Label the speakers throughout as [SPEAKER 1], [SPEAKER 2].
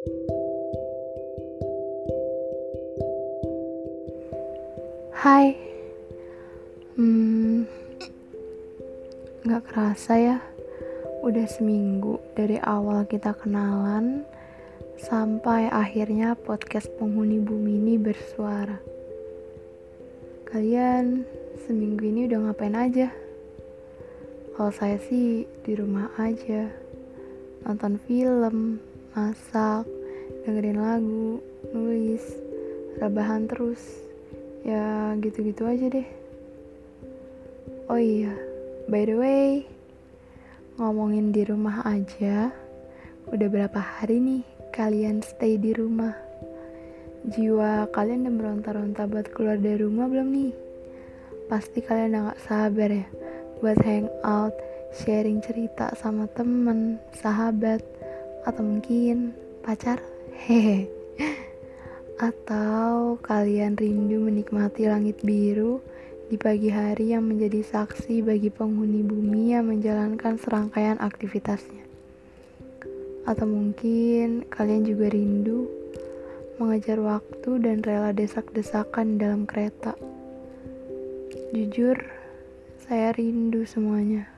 [SPEAKER 1] Hai, hmm, gak kerasa ya, udah seminggu dari awal kita kenalan sampai akhirnya podcast penghuni bumi ini bersuara. Kalian seminggu ini udah ngapain aja? Kalau saya sih di rumah aja, nonton film, masak, dengerin lagu, nulis, rebahan terus. Ya gitu-gitu aja deh. Oh iya by the way ngomongin di rumah aja udah berapa hari nih kalian stay di rumah? Jiwa kalian udah meronta-ronta buat keluar dari rumah belum nih? Pasti kalian udah gak sabar ya buat hangout sharing cerita sama temen sahabat atau mungkin pacar hehe atau kalian rindu menikmati langit biru di pagi hari yang menjadi saksi bagi penghuni bumi yang menjalankan serangkaian aktivitasnya? Atau mungkin kalian juga rindu mengejar waktu dan rela desak-desakan dalam kereta? Jujur, saya rindu semuanya.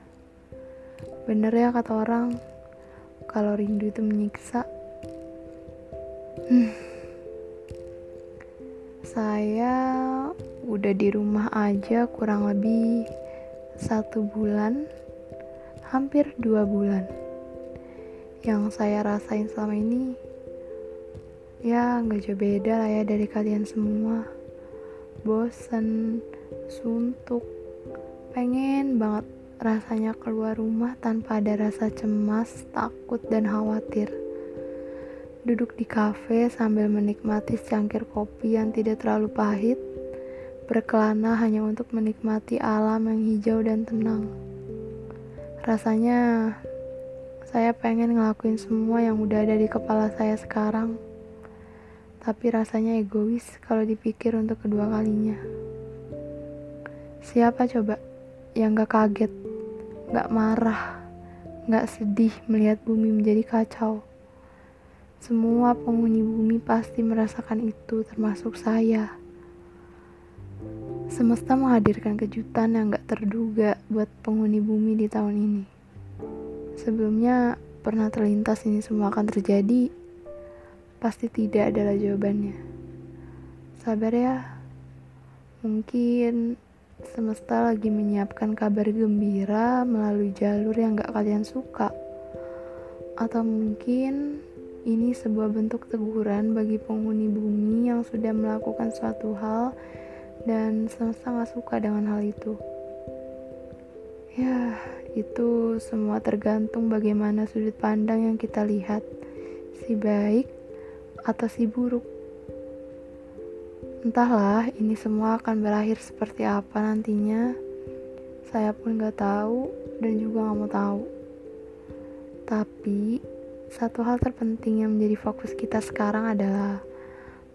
[SPEAKER 1] Bener ya kata orang, kalau rindu itu menyiksa. Hmm. Saya udah di rumah aja kurang lebih satu bulan, hampir dua bulan. Yang saya rasain selama ini, ya nggak jauh beda lah ya dari kalian semua. Bosen, suntuk, pengen banget rasanya keluar rumah tanpa ada rasa cemas, takut, dan khawatir duduk di kafe sambil menikmati secangkir kopi yang tidak terlalu pahit, berkelana hanya untuk menikmati alam yang hijau dan tenang. Rasanya saya pengen ngelakuin semua yang udah ada di kepala saya sekarang, tapi rasanya egois kalau dipikir untuk kedua kalinya. Siapa coba yang gak kaget, gak marah, gak sedih melihat bumi menjadi kacau? Semua penghuni bumi pasti merasakan itu, termasuk saya. Semesta menghadirkan kejutan yang gak terduga buat penghuni bumi di tahun ini. Sebelumnya pernah terlintas ini semua akan terjadi, pasti tidak adalah jawabannya. Sabar ya, mungkin semesta lagi menyiapkan kabar gembira melalui jalur yang gak kalian suka. Atau mungkin ini sebuah bentuk teguran bagi penghuni bumi yang sudah melakukan suatu hal dan semesta gak suka dengan hal itu. Ya, itu semua tergantung bagaimana sudut pandang yang kita lihat, si baik atau si buruk. Entahlah, ini semua akan berakhir seperti apa nantinya. Saya pun gak tahu dan juga gak mau tahu. Tapi satu hal terpenting yang menjadi fokus kita sekarang adalah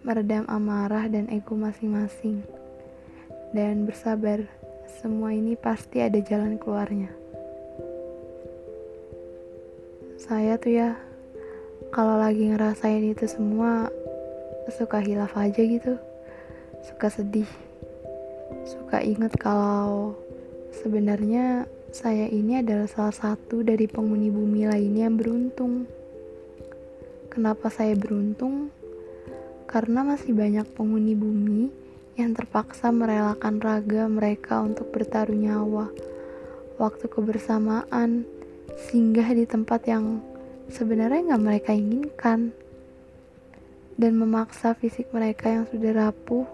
[SPEAKER 1] meredam amarah dan ego masing-masing. Dan bersabar, semua ini pasti ada jalan keluarnya. Saya tuh ya, kalau lagi ngerasain itu semua, suka hilaf aja gitu. Suka sedih. Suka inget kalau sebenarnya saya ini adalah salah satu dari penghuni bumi lainnya yang beruntung. Kenapa saya beruntung? Karena masih banyak penghuni bumi yang terpaksa merelakan raga mereka untuk bertaruh nyawa, waktu kebersamaan, singgah di tempat yang sebenarnya nggak mereka inginkan, dan memaksa fisik mereka yang sudah rapuh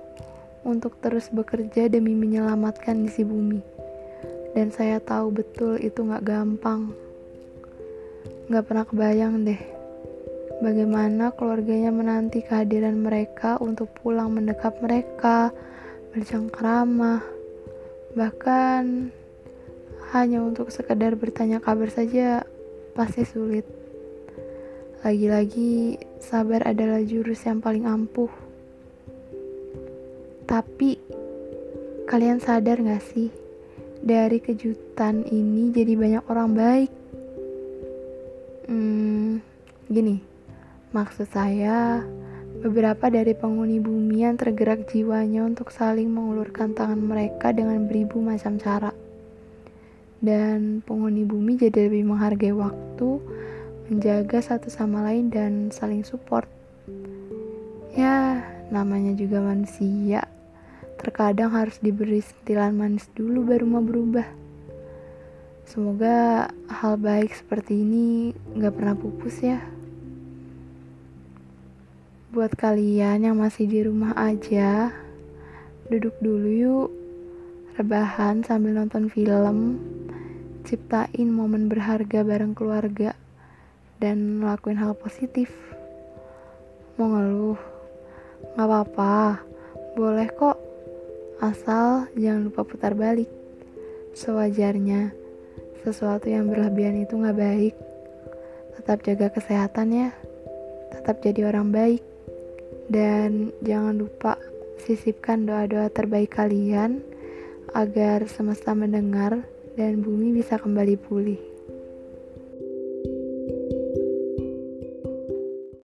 [SPEAKER 1] untuk terus bekerja demi menyelamatkan isi bumi. Dan saya tahu betul itu nggak gampang. Nggak pernah kebayang deh Bagaimana keluarganya menanti kehadiran mereka untuk pulang mendekap mereka, bercengkrama, bahkan hanya untuk sekedar bertanya kabar saja pasti sulit. Lagi-lagi, sabar adalah jurus yang paling ampuh. Tapi, kalian sadar gak sih? Dari kejutan ini jadi banyak orang baik. Hmm, gini Maksud saya, beberapa dari penghuni bumi yang tergerak jiwanya untuk saling mengulurkan tangan mereka dengan beribu macam cara. Dan penghuni bumi jadi lebih menghargai waktu, menjaga satu sama lain dan saling support. Ya, namanya juga manusia. Terkadang harus diberi sentilan manis dulu baru mau berubah. Semoga hal baik seperti ini gak pernah pupus ya. Buat kalian yang masih di rumah aja, duduk dulu yuk. Rebahan sambil nonton film, ciptain momen berharga bareng keluarga, dan lakuin hal positif. Mau ngeluh? Gak apa-apa, boleh kok. Asal jangan lupa putar balik. Sewajarnya, sesuatu yang berlebihan itu gak baik. Tetap jaga kesehatan ya. Tetap jadi orang baik. Dan jangan lupa sisipkan doa-doa terbaik kalian agar semesta mendengar dan bumi bisa kembali pulih.